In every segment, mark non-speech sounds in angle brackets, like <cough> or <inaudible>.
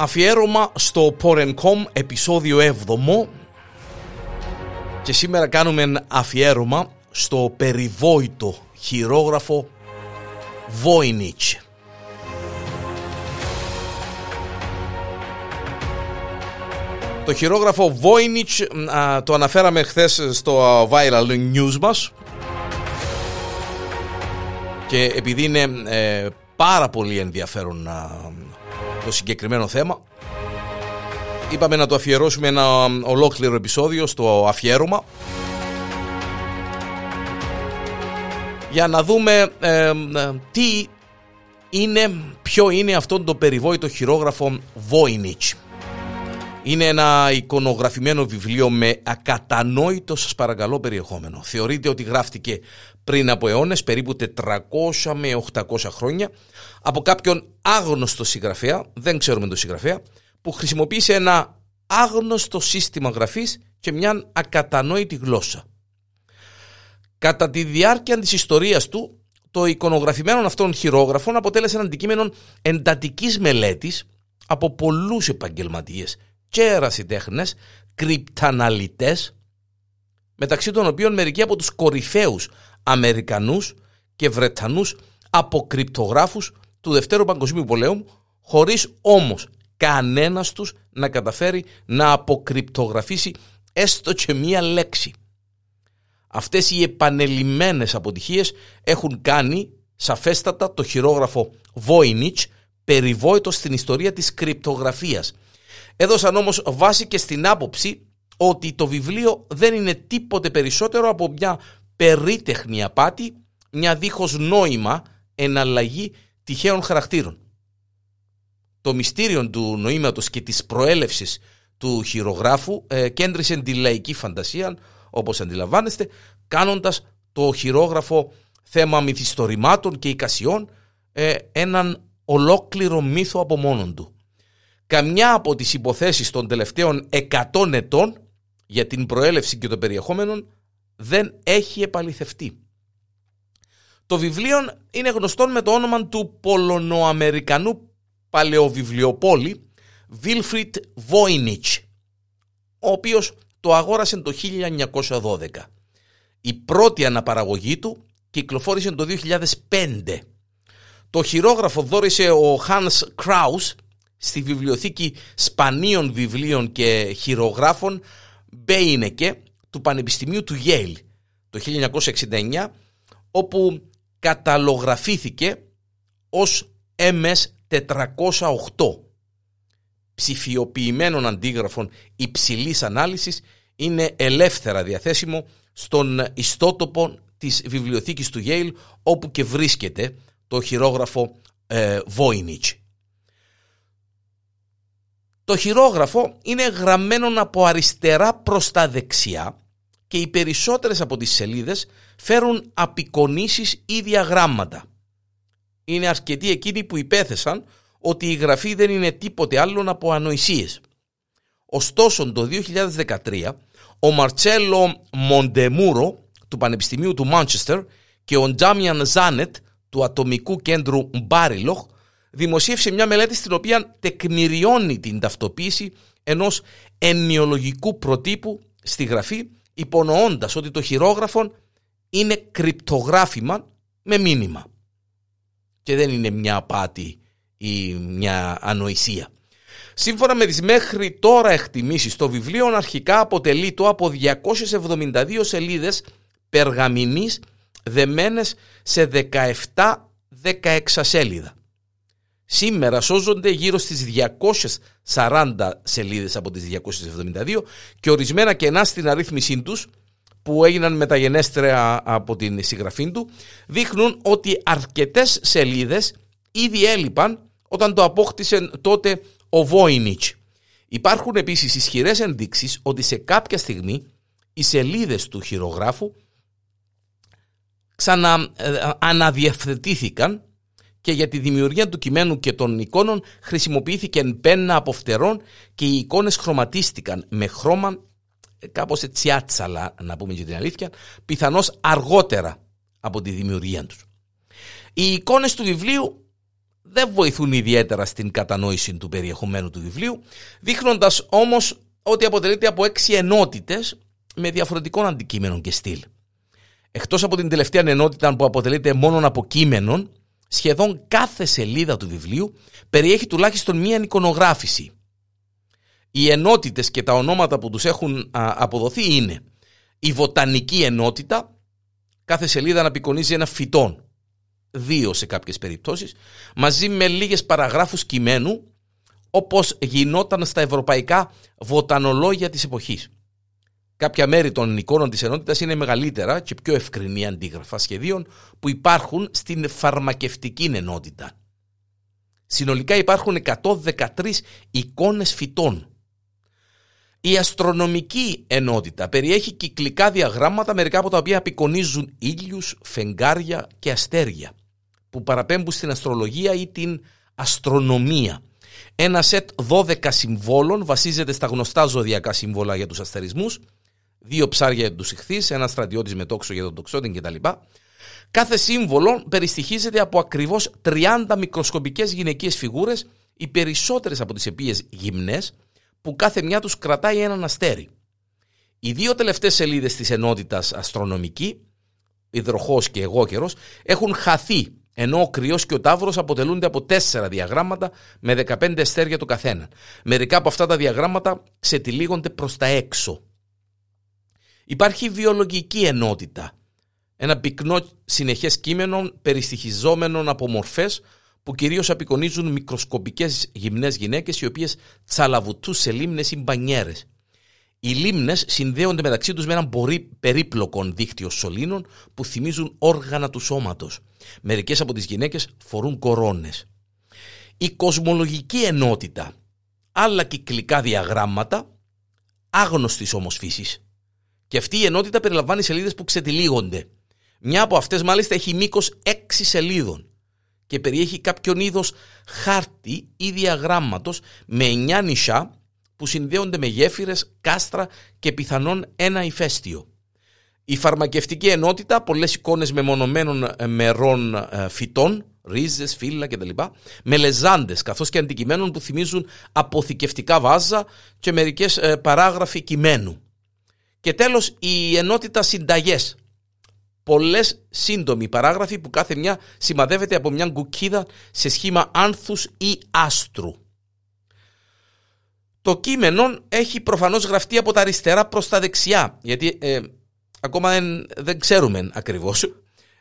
Αφιέρωμα στο Porencom επεισόδιο 7 και σήμερα κάνουμε αφιέρωμα στο περιβόητο χειρόγραφο Voynich. Το χειρόγραφο Voynich το αναφέραμε χθες στο viral news μας και επειδή είναι ε, πάρα πολύ ενδιαφέρον το συγκεκριμένο θέμα είπαμε να το αφιερώσουμε ένα ολόκληρο επεισόδιο στο αφιέρωμα για να δούμε ε, τι είναι, ποιο είναι αυτό το περιβόητο χειρόγραφο Voynich. Είναι ένα εικονογραφημένο βιβλίο με ακατανόητο σας παρακαλώ περιεχόμενο. Θεωρείται ότι γράφτηκε πριν από αιώνες, περίπου 400 με 800 χρόνια, από κάποιον άγνωστο συγγραφέα, δεν ξέρουμε τον συγγραφέα, που χρησιμοποίησε ένα άγνωστο σύστημα γραφής και μια ακατανόητη γλώσσα. Κατά τη διάρκεια της ιστορίας του, το εικονογραφημένο αυτών χειρόγραφων αποτέλεσε ένα αντικείμενο εντατικής μελέτης από πολλούς επαγγελματίες και ερασιτέχνες, κρυπταναλυτές, μεταξύ των οποίων μερικοί από τους κορυφαίους Αμερικανούς και Βρετανούς αποκρυπτογράφους του Δευτέρου Παγκοσμίου Πολέμου, χωρίς όμως κανένας τους να καταφέρει να αποκρυπτογραφήσει έστω και μία λέξη. Αυτές οι επανελειμμένες αποτυχίες έχουν κάνει σαφέστατα το χειρόγραφο Voynich περιβόητο στην ιστορία της κρυπτογραφίας. Έδωσαν όμως βάση και στην άποψη ότι το βιβλίο δεν είναι τίποτε περισσότερο από μια περίτεχνη απάτη, μια δίχως νόημα εναλλαγή τυχαίων χαρακτήρων. Το μυστήριο του νοήματος και της προέλευσης του χειρογράφου ε, κέντρισε τη λαϊκή φαντασία, όπως αντιλαμβάνεστε, κάνοντας το χειρόγραφο θέμα μυθιστορημάτων και εικασιών ε, έναν ολόκληρο μύθο από μόνον του. Καμιά από τις υποθέσεις των τελευταίων 100 ετών για την προέλευση και το περιεχόμενο δεν έχει επαληθευτεί. Το βιβλίο είναι γνωστό με το όνομα του Πολωνοαμερικανού παλαιοβιβλιοπόλη Βίλφριτ Voynich, ο οποίος το αγόρασε το 1912. Η πρώτη αναπαραγωγή του κυκλοφόρησε το 2005. Το χειρόγραφο δόρισε ο Hans Kraus στη βιβλιοθήκη σπανίων βιβλίων και χειρογράφων Μπέινεκε του Πανεπιστημίου του Yale το 1969 όπου καταλογραφήθηκε ως MS408 ψηφιοποιημένων αντίγραφων υψηλής ανάλυσης είναι ελεύθερα διαθέσιμο στον ιστότοπο της βιβλιοθήκης του Yale όπου και βρίσκεται το χειρόγραφο ε, Voynich. Το χειρόγραφο είναι γραμμένο από αριστερά προς τα δεξιά και οι περισσότερες από τις σελίδες φέρουν απεικονίσεις ή διαγράμματα. Είναι αρκετοί εκείνοι που υπέθεσαν ότι η γραφή δεν είναι τίποτε άλλο από ανοησίες. Ωστόσο το 2013 ο Μαρτσέλο Μοντεμούρο του Πανεπιστημίου του Μάντσεστερ και ο Ντάμιαν Ζάνετ του Ατομικού Κέντρου Μπαριλότσε δημοσίευσε μια μελέτη στην οποία τεκμηριώνει την ταυτοποίηση ενός εννοιολογικού προτύπου στη γραφή υπονοώντας ότι το χειρόγραφο είναι κρυπτογράφημα με μήνυμα και δεν είναι μια απάτη ή μια ανοησία. Σύμφωνα με τις μέχρι τώρα εκτιμήσεις, το βιβλίο αρχικά αποτελεί το από 272 σελίδες περγαμηνής δεμένες σε 17-16 σέλιδα. Σήμερα σώζονται γύρω στις 240 σελίδες από τις 272 και ορισμένα κενά στην αρρύθμισή τους που έγιναν μεταγενέστερα από την συγγραφή του δείχνουν ότι αρκετές σελίδες ήδη έλειπαν όταν το απόκτησε τότε ο Βόινιτς. Υπάρχουν επίσης ισχυρές ενδείξεις ότι σε κάποια στιγμή οι σελίδες του χειρογράφου ξανααναδιευθετήθηκαν και για τη δημιουργία του κειμένου και των εικόνων χρησιμοποιήθηκε πένα από φτερών και οι εικόνες χρωματίστηκαν με χρώμα κάπως έτσι άτσαλα να πούμε και την αλήθεια πιθανώς αργότερα από τη δημιουργία τους. Οι εικόνες του βιβλίου δεν βοηθούν ιδιαίτερα στην κατανόηση του περιεχομένου του βιβλίου, δείχνοντας όμως ότι αποτελείται από έξι ενότητες με διαφορετικών αντικείμενων και στυλ. Εκτός από την τελευταία ενότητα που αποτελείται μόνο από κείμενων, σχεδόν κάθε σελίδα του βιβλίου περιέχει τουλάχιστον μία εικονογράφηση. Οι ενότητες και τα ονόματα που τους έχουν αποδοθεί είναι η βοτανική ενότητα, κάθε σελίδα αναπικονίζει ένα φυτό, δύο σε κάποιες περιπτώσεις, μαζί με λίγες παραγράφους κειμένου, όπως γινόταν στα ευρωπαϊκά βοτανολόγια της εποχής. Κάποια μέρη των εικόνων της ενότητας είναι μεγαλύτερα και πιο ευκρινή αντίγραφα σχεδίων που υπάρχουν στην φαρμακευτική ενότητα. Συνολικά υπάρχουν 113 εικόνες φυτών. Η αστρονομική ενότητα περιέχει κυκλικά διαγράμματα μερικά από τα οποία απεικονίζουν ήλιους, φεγγάρια και αστέρια που παραπέμπουν στην αστρολογία ή την αστρονομία. Ένα σετ 12 συμβόλων βασίζεται στα γνωστά ζωδιακά σύμβολα για τους αστερισμούς δύο ψάρια για του ηχθεί, ένα στρατιώτης με τόξο για τον τοξότη κτλ. Κάθε σύμβολο περιστοιχίζεται από ακριβώς 30 μικροσκοπικές γυναικείες φιγούρες, οι περισσότερες από τις οποίες γυμνές, που κάθε μια τους κρατάει έναν αστέρι. Οι δύο τελευταίες σελίδες της ενότητας αστρονομική, υδροχός και εγώ καιρό, έχουν χαθεί, ενώ ο κρυός και ο τάβρος αποτελούνται από τέσσερα διαγράμματα με 15 αστέρια το καθένα. Μερικά από αυτά τα διαγράμματα ξετυλίγονται προς τα έξω. Υπάρχει βιολογική ενότητα. Ένα πυκνό συνεχές κείμενο περιστοιχιζόμενων από μορφές που κυρίως απεικονίζουν μικροσκοπικές γυμνές γυναίκες οι οποίες τσαλαβουτούν σε λίμνες ή μπανιέρες. Οι λίμνες συνδέονται μεταξύ τους με έναν περίπλοκο δίκτυο σωλήνων που θυμίζουν όργανα του σώματος. Μερικές από τις γυναίκες φορούν κορώνες. Η κοσμολογική ενότητα, άλλα κυκλικά διαγράμματα, άγνωστης όμως φύσης. Και αυτή η ενότητα περιλαμβάνει σελίδες που ξετυλίγονται. Μια από αυτές μάλιστα έχει μήκος 6 σελίδων και περιέχει κάποιον είδος χάρτη ή διαγράμματος με 9 νησιά που συνδέονται με γέφυρες, κάστρα και πιθανόν ένα ηφαίστειο. Η φαρμακευτική ενότητα, πολλές εικόνες μεμονωμένων ε, μερών ε, φυτών, ρίζες, φύλλα κτλ. Με λεζάντες καθώς και αντικειμένων που θυμίζουν αποθηκευτικά βάζα και μερικές ε, παράγραφοι κειμένου. Και τέλος η ενότητα συνταγές. Πολλές σύντομοι παράγραφοι που κάθε μια σημαδεύεται από μια γκουκίδα σε σχήμα άνθους ή άστρου. Το κείμενο έχει προφανώς γραφτεί από τα αριστερά προς τα δεξιά, γιατί ε, ακόμα δεν, δεν ξέρουμε ακριβώς,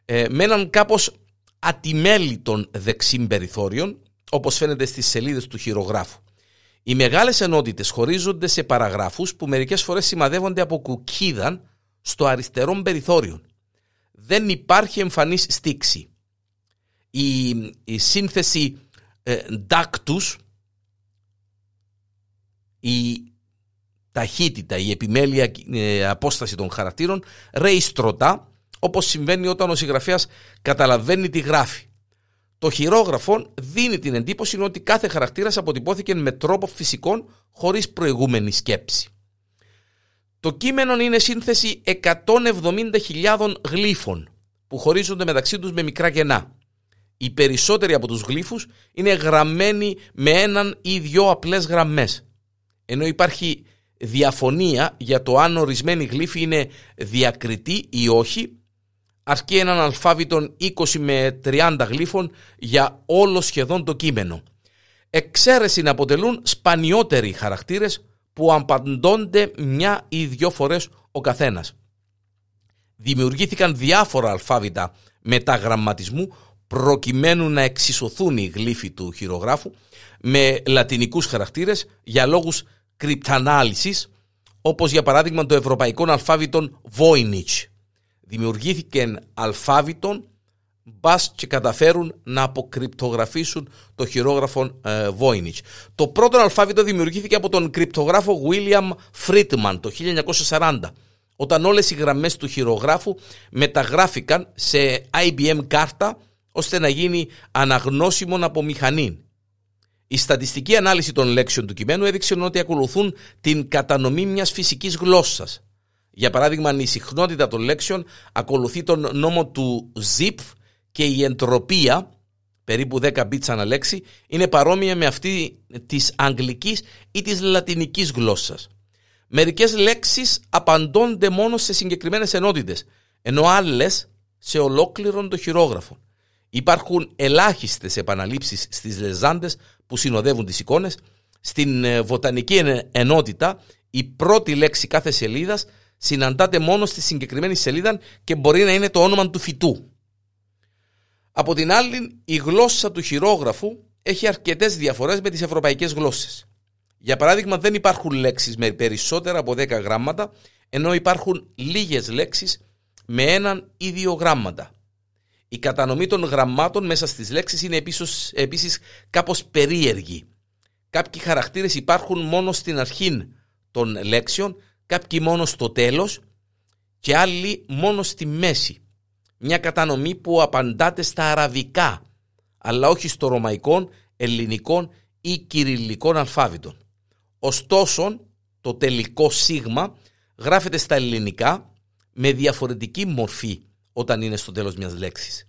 ε, με έναν κάπως ατιμέλητον δεξím περιθώριων, όπως φαίνεται στις σελίδες του χειρογράφου. Οι μεγάλες ενότητες χωρίζονται σε παραγράφους που μερικές φορές σημαδεύονται από κουκίδαν στο αριστερό περιθώριο. Δεν υπάρχει εμφανής στήξη. Η, η σύνθεση ε, η ταχύτητα, η επιμέλεια ε, απόσταση των χαρακτήρων ρέει στρωτά όπως συμβαίνει όταν ο συγγραφέας καταλαβαίνει τι γράφει. Το χειρόγραφο δίνει την εντύπωση ότι κάθε χαρακτήρας αποτυπώθηκε με τρόπο φυσικό χωρίς προηγούμενη σκέψη. Το κείμενο είναι σύνθεση 170.000 γλύφων που χωρίζονται μεταξύ τους με μικρά κενά. Οι περισσότεροι από τους γλύφους είναι γραμμένοι με έναν ή δυο απλές γραμμές. Ενώ υπάρχει διαφωνία για το αν ορισμένη γλύφη είναι διακριτή ή όχι αρκεί έναν αλφάβητον 20 με 30 γλύφων για όλο σχεδόν το κείμενο. Εξαίρεση να αποτελούν σπανιότεροι χαρακτήρες που απαντώνται μια ή δυο φορές ο καθένας. Δημιουργήθηκαν διάφορα αλφάβητα μεταγραμματισμού προκειμένου να εξισωθούν οι γλύφοι του χειρογράφου με λατινικούς χαρακτήρες για λόγους κρυπτανάλυσης όπως για παράδειγμα το ευρωπαϊκό αλφάβητο Voynich δημιουργήθηκε αλφάβητον μπας και καταφέρουν να αποκρυπτογραφήσουν το χειρόγραφο ε, Voynich. Το πρώτο αλφάβητο δημιουργήθηκε από τον κρυπτογράφο William Friedman το 1940 όταν όλες οι γραμμές του χειρογράφου μεταγράφηκαν σε IBM κάρτα ώστε να γίνει αναγνώσιμο από μηχανή. Η στατιστική ανάλυση των λέξεων του κειμένου έδειξε ότι ακολουθούν την κατανομή μιας φυσικής γλώσσας. Για παράδειγμα, η συχνότητα των λέξεων ακολουθεί τον νόμο του Zipf και η εντροπία περίπου 10 bits ανά λέξη, είναι παρόμοια με αυτή της αγγλικής ή της λατινικής γλώσσας. Μερικές λέξεις απαντώνται μόνο σε συγκεκριμένες ενότητες, ενώ άλλες σε ολόκληρον το χειρόγραφο. Υπάρχουν ελάχιστες επαναλήψεις στις λεζάντες που συνοδεύουν τις εικόνες. Στην ε, βοτανική ενότητα η πρώτη λέξη κάθε σελίδας συναντάται μόνο στη συγκεκριμένη σελίδα και μπορεί να είναι το όνομα του φυτού. Από την άλλη, η γλώσσα του χειρόγραφου έχει αρκετές διαφορές με τις ευρωπαϊκές γλώσσες. Για παράδειγμα, δεν υπάρχουν λέξεις με περισσότερα από 10 γράμματα, ενώ υπάρχουν λίγες λέξεις με έναν ή δύο γράμματα. Η κατανομή των γραμμάτων μέσα στις λέξεις είναι επίσης, επίσης κάπως περίεργη. Κάποιοι χαρακτήρες υπάρχουν μόνο στην αρχή των λέξεων, κάποιοι μόνο στο τέλος και άλλοι μόνο στη μέση. Μια κατανομή που απαντάται στα αραβικά, αλλά όχι στο ρωμαϊκό, ελληνικό ή κυριλικό αλφάβητο. Ωστόσο, το τελικό σίγμα γράφεται στα ελληνικά με διαφορετική μορφή όταν είναι στο τέλος μιας λέξης.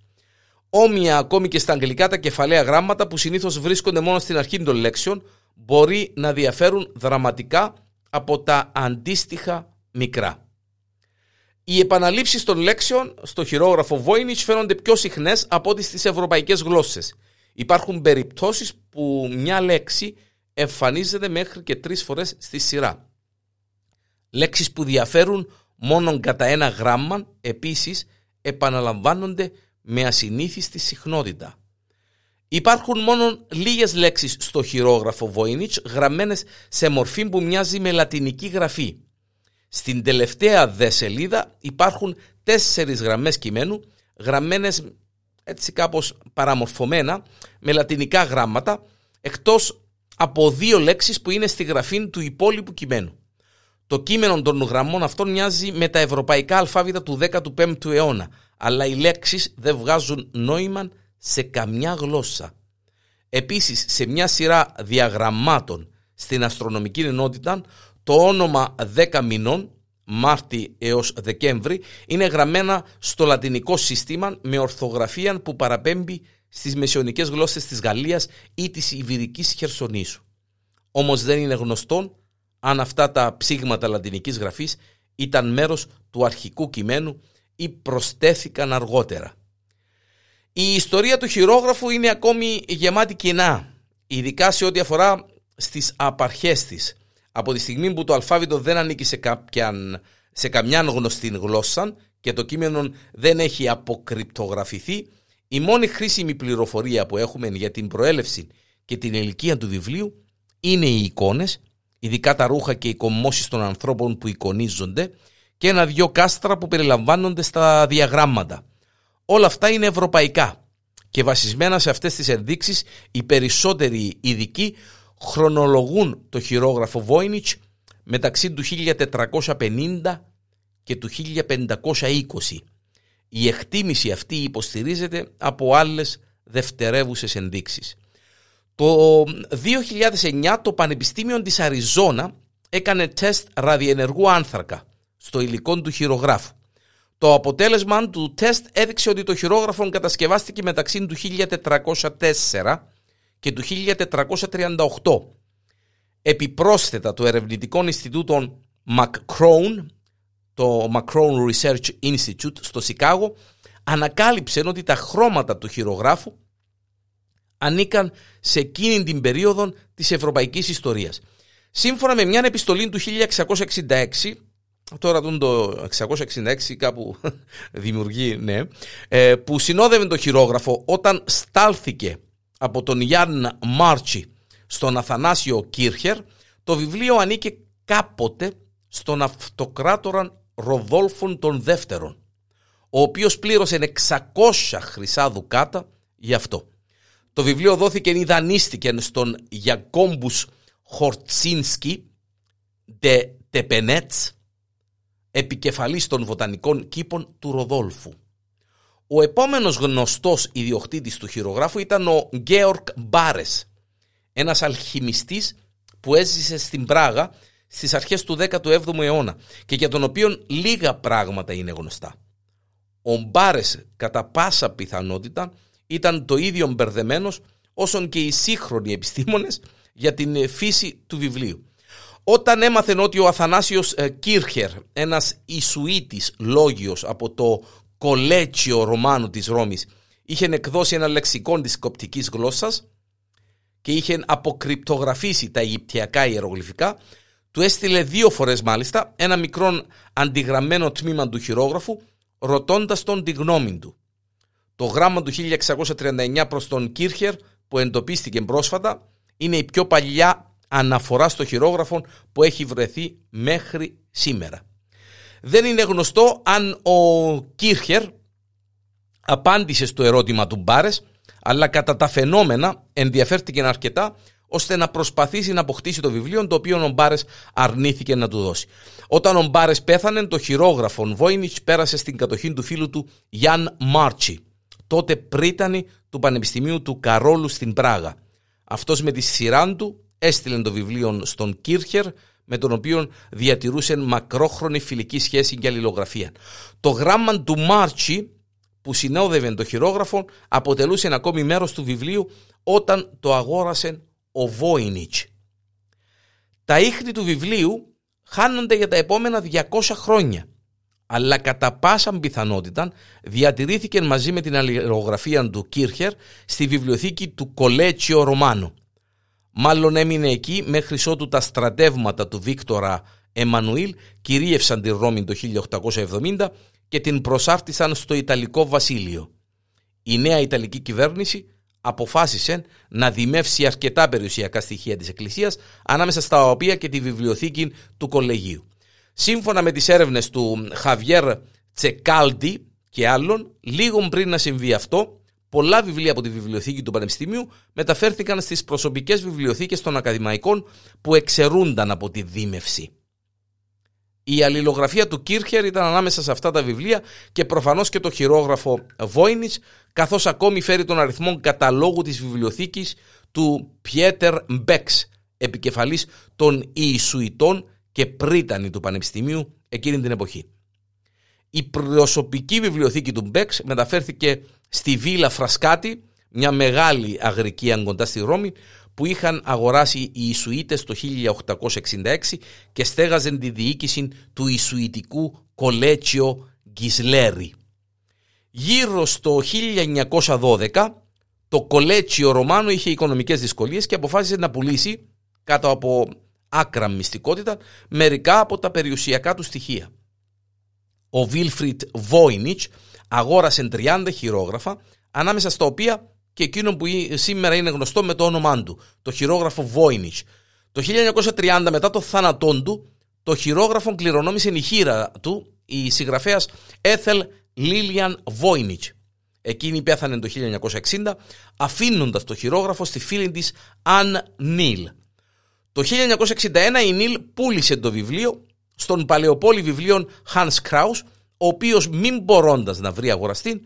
Όμοια ακόμη και στα αγγλικά τα κεφαλαία γράμματα που συνήθως βρίσκονται μόνο στην αρχή των λέξεων μπορεί να διαφέρουν δραματικά από τα αντίστοιχα μικρά. Οι επαναλήψεις των λέξεων στο χειρόγραφο Voynich φαίνονται πιο συχνές από ό,τι στις ευρωπαϊκές γλώσσες. Υπάρχουν περιπτώσεις που μια λέξη εμφανίζεται μέχρι και τρεις φορές στη σειρά. Λέξεις που διαφέρουν μόνο κατά ένα γράμμα επίσης επαναλαμβάνονται με ασυνήθιστη συχνότητα. Υπάρχουν μόνο λίγες λέξεις στο χειρόγραφο Voynich γραμμένες σε μορφή που μοιάζει με λατινική γραφή. Στην τελευταία δε σελίδα υπάρχουν τέσσερις γραμμές κειμένου γραμμένες έτσι κάπως παραμορφωμένα με λατινικά γράμματα εκτός από δύο λέξεις που είναι στη γραφή του υπόλοιπου κειμένου. Το κείμενο των γραμμών αυτών μοιάζει με τα ευρωπαϊκά αλφάβητα του 15ου αιώνα, αλλά οι λέξεις δεν βγάζουν νόημα σε καμιά γλώσσα. Επίσης, σε μια σειρά διαγραμμάτων στην αστρονομική ενότητα, το όνομα 10 μηνών, Μάρτι έως Δεκέμβρη, είναι γραμμένα στο λατινικό σύστημα με ορθογραφία που παραπέμπει στις μεσαιωνικές γλώσσες της Γαλλίας ή της Ιβηρικής Χερσονήσου. Όμως δεν είναι γνωστό αν αυτά τα ψήγματα λατινικής γραφής ήταν μέρος του αρχικού κειμένου ή προστέθηκαν αργότερα. Η ιστορία του χειρόγραφου είναι ακόμη γεμάτη κοινά, ειδικά σε ό,τι αφορά στις απαρχές της. Από τη στιγμή που το αλφάβητο δεν ανήκει σε, κάποιαν, σε καμιά γνωστή γλώσσα και το κείμενο δεν έχει αποκρυπτογραφηθεί, η μόνη χρήσιμη πληροφορία που έχουμε για την προέλευση και την ηλικία του βιβλίου είναι οι εικόνες, ειδικά τα ρούχα και οι κομμώσεις των ανθρώπων που εικονίζονται και ένα-δυο κάστρα που περιλαμβάνονται στα διαγράμματα. Όλα αυτά είναι ευρωπαϊκά και βασισμένα σε αυτές τις ενδείξεις οι περισσότεροι ειδικοί χρονολογούν το χειρόγραφο Voynich μεταξύ του 1450 και του 1520. Η εκτίμηση αυτή υποστηρίζεται από άλλες δευτερεύουσες ενδείξεις. Το 2009 το Πανεπιστήμιο της Αριζόνα έκανε τεστ ραδιενεργού άνθρακα στο υλικό του χειρογράφου. Το αποτέλεσμα του τεστ έδειξε ότι το χειρόγραφο κατασκευάστηκε μεταξύ του 1404 και του 1438. Επιπρόσθετα το ερευνητικό Ινστιτούτο McCrone, το McCrone Research Institute στο Σικάγο, ανακάλυψε ότι τα χρώματα του χειρογράφου ανήκαν σε εκείνη την περίοδο της ευρωπαϊκής ιστορίας. Σύμφωνα με μια επιστολή του 1666, τώρα το 666 κάπου <laughs> δημιουργεί, ναι, ε, που συνόδευε το χειρόγραφο όταν στάλθηκε από τον Γιάννα Μάρτσι στον Αθανάσιο Κίρχερ, το βιβλίο ανήκε κάποτε στον αυτοκράτορα Ροδόλφων των Δεύτερων, ο οποίος πλήρωσε 600 χρυσά δουκάτα γι' αυτό. Το βιβλίο δόθηκε ή δανείστηκε στον Γιακόμπους Χορτσίνσκι de Τεπενέτς, επικεφαλής των βοτανικών κήπων του Ροδόλφου. Ο επόμενος γνωστός ιδιοκτήτης του χειρογράφου ήταν ο Γκέορκ Μπάρες, ένας αλχημιστής που έζησε στην Πράγα στις αρχές του 17ου αιώνα και για τον οποίο λίγα πράγματα είναι γνωστά. Ο Μπάρες κατά πάσα πιθανότητα ήταν το ίδιο μπερδεμένος όσον και οι σύγχρονοι επιστήμονες για την φύση του βιβλίου. Όταν έμαθαν ότι ο Αθανάσιος ε, Κίρχερ, ένας Ισουίτης λόγιος από το κολέτσιο Ρωμάνου της Ρώμης, είχε εκδώσει ένα λεξικό της κοπτικής γλώσσας και είχε αποκρυπτογραφήσει τα Αιγυπτιακά ιερογλυφικά, του έστειλε δύο φορές μάλιστα ένα μικρό αντιγραμμένο τμήμα του χειρόγραφου, ρωτώντας τον τη γνώμη του. Το γράμμα του 1639 προς τον Κίρχερ που εντοπίστηκε πρόσφατα είναι η πιο παλιά αναφορά στο χειρόγραφο που έχει βρεθεί μέχρι σήμερα. Δεν είναι γνωστό αν ο Κίρχερ απάντησε στο ερώτημα του Μπάρες, αλλά κατά τα φαινόμενα ενδιαφέρθηκε αρκετά ώστε να προσπαθήσει να αποκτήσει το βιβλίο το οποίο ο Μπάρες αρνήθηκε να του δώσει. Όταν ο Μπάρες πέθανε, το χειρόγραφο Βόινιτς πέρασε στην κατοχή του φίλου του Γιάν Μάρτσι, τότε πρίτανη του Πανεπιστημίου του Καρόλου στην Πράγα. Αυτός με τη σειρά του έστειλε το βιβλίο στον Κίρχερ με τον οποίο διατηρούσε μακρόχρονη φιλική σχέση και αλληλογραφία. Το γράμμα του Μάρτσι που συνόδευε το χειρόγραφο αποτελούσε ένα ακόμη μέρος του βιβλίου όταν το αγόρασε ο Βόινιτς. Τα ίχνη του βιβλίου χάνονται για τα επόμενα 200 χρόνια αλλά κατά πάσα πιθανότητα διατηρήθηκε μαζί με την αλληλογραφία του Κίρχερ στη βιβλιοθήκη του Κολέτσιο Ρωμάνο. Μάλλον έμεινε εκεί μέχρι ότου τα στρατεύματα του Βίκτορα Εμμανουήλ κυρίευσαν τη Ρώμη το 1870 και την προσάρτησαν στο Ιταλικό Βασίλειο. Η νέα Ιταλική κυβέρνηση αποφάσισε να δημεύσει αρκετά περιουσιακά στοιχεία της Εκκλησίας ανάμεσα στα οποία και τη βιβλιοθήκη του Κολεγίου. Σύμφωνα με τις έρευνες του Χαβιέρ Τσεκάλντι και άλλων, λίγο πριν να συμβεί αυτό, πολλά βιβλία από τη βιβλιοθήκη του Πανεπιστημίου μεταφέρθηκαν στις προσωπικές βιβλιοθήκες των ακαδημαϊκών που εξαιρούνταν από τη δίμευση. Η αλληλογραφία του Κίρχερ ήταν ανάμεσα σε αυτά τα βιβλία και προφανώς και το χειρόγραφο Βόινιτς, καθώς ακόμη φέρει τον αριθμό καταλόγου της βιβλιοθήκης του Πιέτερ Μπέξ, επικεφαλής των Ιησουητών και πρίτανη του Πανεπιστημίου εκείνη την εποχή. Η προσωπική βιβλιοθήκη του Μπέξ μεταφέρθηκε στη Βίλα Φρασκάτη, μια μεγάλη αγρική κοντά στη Ρώμη, που είχαν αγοράσει οι Ισουίτες το 1866 και στέγαζαν τη διοίκηση του Ισουητικού Κολέτσιο Γκισλέρι. Γύρω στο 1912 το Κολέτσιο Ρωμάνο είχε οικονομικές δυσκολίες και αποφάσισε να πουλήσει κάτω από άκρα μυστικότητα μερικά από τα περιουσιακά του στοιχεία. Ο Βίλφριτ Βόινιτς αγόρασε 30 χειρόγραφα ανάμεσα στα οποία και εκείνο που σήμερα είναι γνωστό με το όνομά του, το χειρόγραφο Βόινιτς. Το 1930 μετά το θάνατόν του, το χειρόγραφο κληρονόμησε η χείρα του, η συγγραφέας Έθελ Λίλιαν Βόινιτς. Εκείνη πέθανε το 1960 αφήνοντας το χειρόγραφο στη φίλη της Αν Νίλ. Το 1961 η Νίλ πούλησε το βιβλίο στον παλαιοπόλη βιβλίων Hans Kraus, ο οποίος μην μπορώντας να βρει αγοραστή,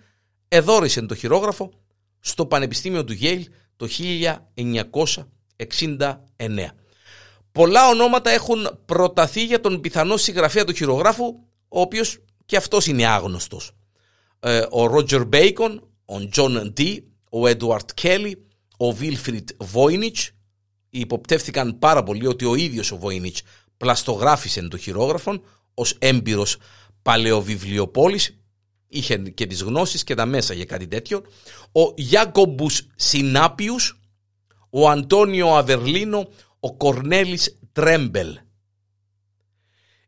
εδόρισε το χειρόγραφο στο Πανεπιστήμιο του Yale το 1969. Πολλά ονόματα έχουν προταθεί για τον πιθανό συγγραφέα του χειρογράφου, ο οποίος και αυτός είναι άγνωστος. Ε, ο Ρότζερ Μπέικον, ο Τζον Ντί, ο Έντουαρντ Κέλλι, ο Βίλφριντ Βόινιτς, υποπτεύθηκαν πάρα πολύ ότι ο ίδιος ο Βόινιτς πλαστογράφησε το χειρόγραφο ως έμπειρος παλαιοβιβλιοπόλης είχε και τις γνώσεις και τα μέσα για κάτι τέτοιο ο Γιάκομπους Σινάπιους ο Αντώνιο Αβερλίνο ο Κορνέλης Τρέμπελ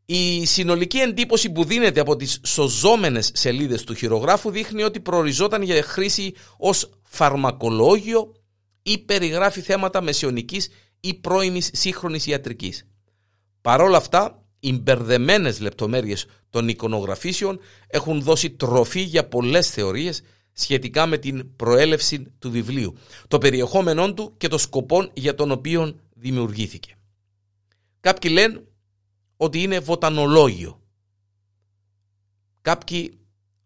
η συνολική εντύπωση που δίνεται από τις σωζόμενες σελίδες του χειρογράφου δείχνει ότι προοριζόταν για χρήση ως φαρμακολόγιο ή περιγράφει θέματα μεσαιωνικής ή πρώιμης σύγχρονης ιατρικής. Παρόλα αυτά, οι μπερδεμένε λεπτομέρειες των εικονογραφήσεων έχουν δώσει τροφή για πολλές θεωρίες σχετικά με την προέλευση του βιβλίου, το περιεχόμενό του και το σκοπό για τον οποίο δημιουργήθηκε. Κάποιοι λένε ότι είναι βοτανολόγιο. Κάποιοι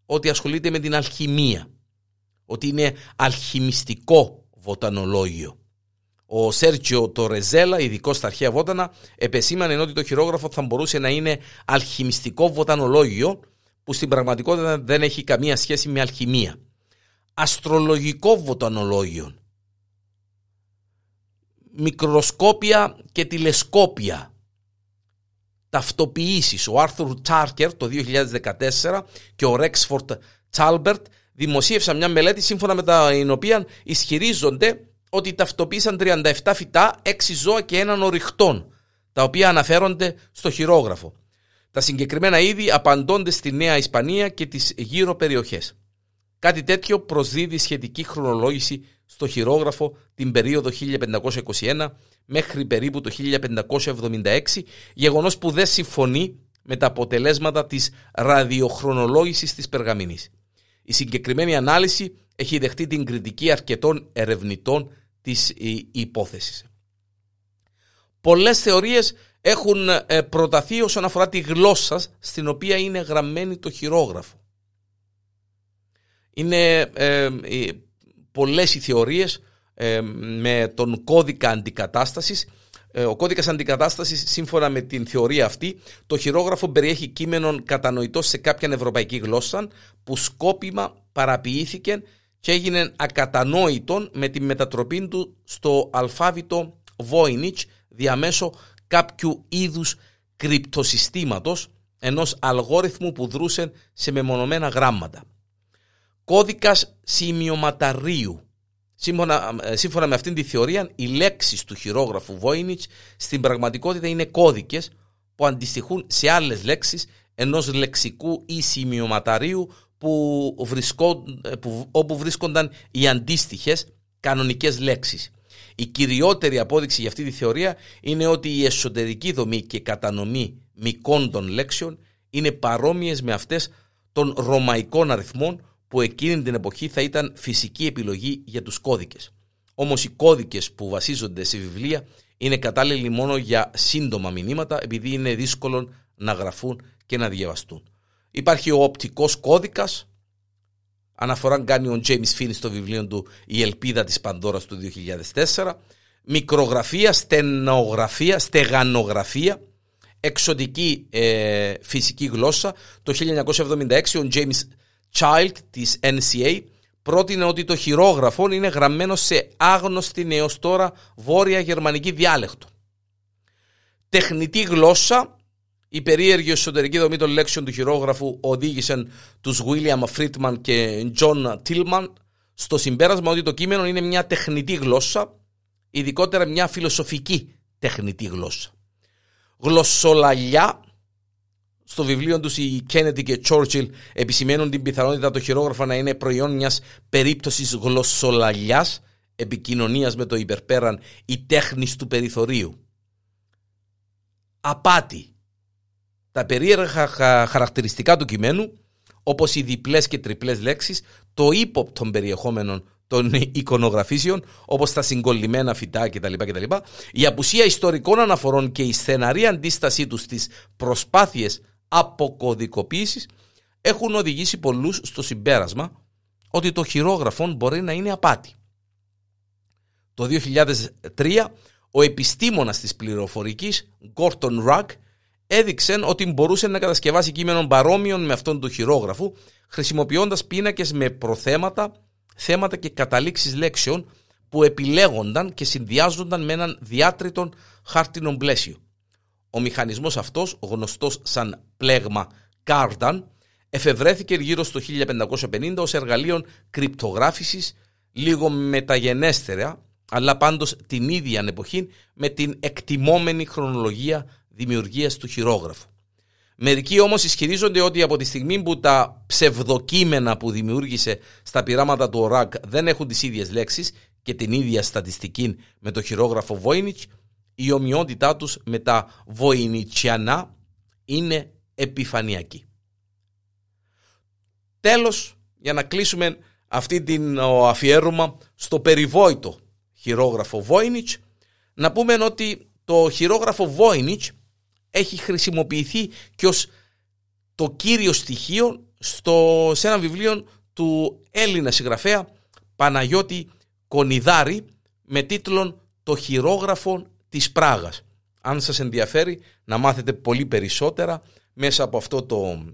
ότι ασχολείται με την αλχημία. Ότι είναι αλχημιστικό βοτανολόγιο. Ο Σέρτζιο Τορεζέλα, ειδικός στα αρχαία βότανα, επεσήμανε ότι το χειρόγραφο θα μπορούσε να είναι αλχημιστικό βοτανολόγιο, που στην πραγματικότητα δεν έχει καμία σχέση με αλχημία. αστρολογικό βοτανολόγιο, μικροσκόπια και τηλεσκόπια, ταυτοποιήσεις. Ο Άρθουρ Τσάρκερ το 2014 και ο Ρέξφορτ Τσάλμπερτ δημοσίευσαν μια μελέτη σύμφωνα με την οποία ισχυρίζονται ότι ταυτοποίησαν 37 φυτά, 6 ζώα και έναν οριχτών, τα οποία αναφέρονται στο χειρόγραφο. Τα συγκεκριμένα είδη απαντώνται στη Νέα Ισπανία και τις γύρω περιοχές. Κάτι τέτοιο προσδίδει σχετική χρονολόγηση στο χειρόγραφο την περίοδο 1521 μέχρι περίπου το 1576, γεγονός που δεν συμφωνεί με τα αποτελέσματα της ραδιοχρονολόγησης της περγαμηνής. Η συγκεκριμένη ανάλυση έχει δεχτεί την κριτική αρκετών ερευνητών της υπόθεσης. Πολλές θεωρίες έχουν ε, προταθεί όσον αφορά τη γλώσσα στην οποία είναι γραμμένη το χειρόγραφο. Είναι ε, πολλές οι θεωρίες ε, με τον κώδικα αντικατάστασης. Ε, ο κώδικας αντικατάστασης σύμφωνα με την θεωρία αυτή το χειρόγραφο περιέχει κείμενο κατανοητό σε κάποια ευρωπαϊκή γλώσσα που σκόπιμα παραποιήθηκε και έγινε ακατανόητο με τη μετατροπή του στο αλφάβητο Voynich διαμέσω κάποιου είδους κρυπτοσυστήματος ενός αλγόριθμου που δρούσε σε μεμονωμένα γράμματα. Κώδικας σημειωματαρίου. Σύμφωνα, ε, σύμφωνα με αυτήν τη θεωρία, οι λέξεις του χειρόγραφου Voynich στην πραγματικότητα είναι κώδικες που αντιστοιχούν σε άλλες λέξεις ενός λεξικού ή σημειωματαρίου που βρισκό, ε, που, όπου βρίσκονταν οι αντίστοιχες κανονικές λέξεις. Η κυριότερη απόδειξη για αυτή τη θεωρία είναι ότι η εσωτερική δομή και κατανομή μικών των λέξεων είναι παρόμοιες με αυτές των ρωμαϊκών αριθμών που εκείνη την εποχή θα ήταν φυσική επιλογή για τους κώδικες. Όμως οι κώδικες που βασίζονται σε βιβλία είναι κατάλληλοι μόνο για σύντομα μηνύματα επειδή είναι δύσκολο να γραφούν και να διαβαστούν. Υπάρχει ο οπτικός κώδικας, αναφορά κάνει ο James Finn στο βιβλίο του «Η ελπίδα της Πανδώρας» του 2004, μικρογραφία, στενογραφία, στεγανογραφία, εξωτική ε, φυσική γλώσσα. Το 1976 ο James Child της NCA πρότεινε ότι το χειρόγραφο είναι γραμμένο σε άγνωστη έως τώρα βόρεια γερμανική διάλεκτο. Τεχνητή γλώσσα, η περίεργη εσωτερική δομή των λέξεων του χειρόγραφου οδήγησαν τους William Friedman και John Tillman στο συμπέρασμα ότι το κείμενο είναι μια τεχνητή γλώσσα, ειδικότερα μια φιλοσοφική τεχνητή γλώσσα. Γλωσσολαλιά στο βιβλίο τους οι Κένετι και Τσόρτσιλ επισημαίνουν την πιθανότητα το χειρόγραφο να είναι προϊόν μιας περίπτωσης γλωσσολαλιάς επικοινωνίας με το υπερπέραν ή τέχνης του περιθωρίου. Απάτη. Τα περίεργα χαρακτηριστικά του κειμένου, όπως οι διπλές και τριπλές λέξεις, το ύποπτο περιεχόμενο των εικονογραφήσεων, όπως τα συγκολλημένα φυτά κτλ. κτλ. Η απουσία ιστορικών αναφορών και η στεναρή αντίστασή τους στις προσπάθειες αποκωδικοποίησης έχουν οδηγήσει πολλούς στο συμπέρασμα ότι το χειρόγραφο μπορεί να είναι απάτη. Το 2003 ο επιστήμονας της πληροφορικής Gordon Ρακ έδειξε ότι μπορούσε να κατασκευάσει κείμενο παρόμοιων με αυτόν του χειρόγραφου χρησιμοποιώντας πίνακες με προθέματα, θέματα και καταλήξεις λέξεων που επιλέγονταν και συνδυάζονταν με έναν διάτριτον χάρτινο πλαίσιο. Ο μηχανισμός αυτός, γνωστός σαν πλέγμα Κάρταν, εφευρέθηκε γύρω στο 1550 ως εργαλείο κρυπτογράφησης λίγο μεταγενέστερα, αλλά πάντως την ίδια εποχή με την εκτιμόμενη χρονολογία δημιουργίας του χειρόγραφου. Μερικοί όμως ισχυρίζονται ότι από τη στιγμή που τα ψευδοκείμενα που δημιούργησε στα πειράματα του ΟΡΑΚ δεν έχουν τις ίδιες λέξεις και την ίδια στατιστική με το χειρόγραφο Voynich, η ομοιότητά τους με τα βοηνιτσιανά είναι επιφανειακή. Τέλος, για να κλείσουμε αυτή την αφιέρωμα στο περιβόητο χειρόγραφο Voynich, να πούμε ότι το χειρόγραφο Voynich έχει χρησιμοποιηθεί και ως το κύριο στοιχείο στο, σε ένα βιβλίο του Έλληνα συγγραφέα Παναγιώτη Κονιδάρη με τίτλο «Το χειρόγραφο της Πράγας. Αν σας ενδιαφέρει να μάθετε πολύ περισσότερα μέσα από αυτό το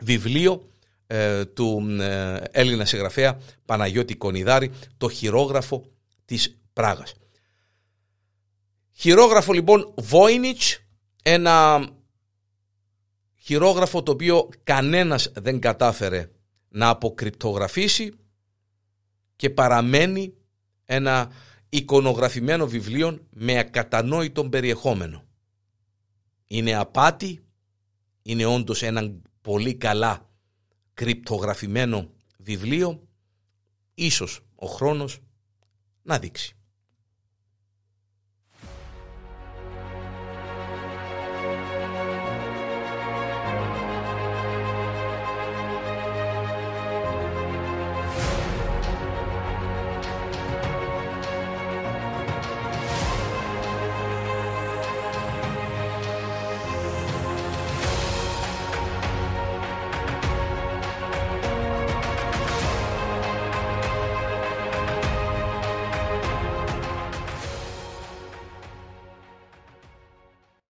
βιβλίο ε, του ε, Έλληνα συγγραφέα Παναγιώτη Κονιδάρη, το χειρόγραφο της Πράγας. Χειρόγραφο λοιπόν Voynich, ένα χειρόγραφο το οποίο κανένας δεν κατάφερε να αποκρυπτογραφήσει και παραμένει ένα εικονογραφημένο βιβλίο με ακατανόητο περιεχόμενο. Είναι απάτη, είναι όντως ένα πολύ καλά κρυπτογραφημένο βιβλίο, ίσως ο χρόνος να δείξει.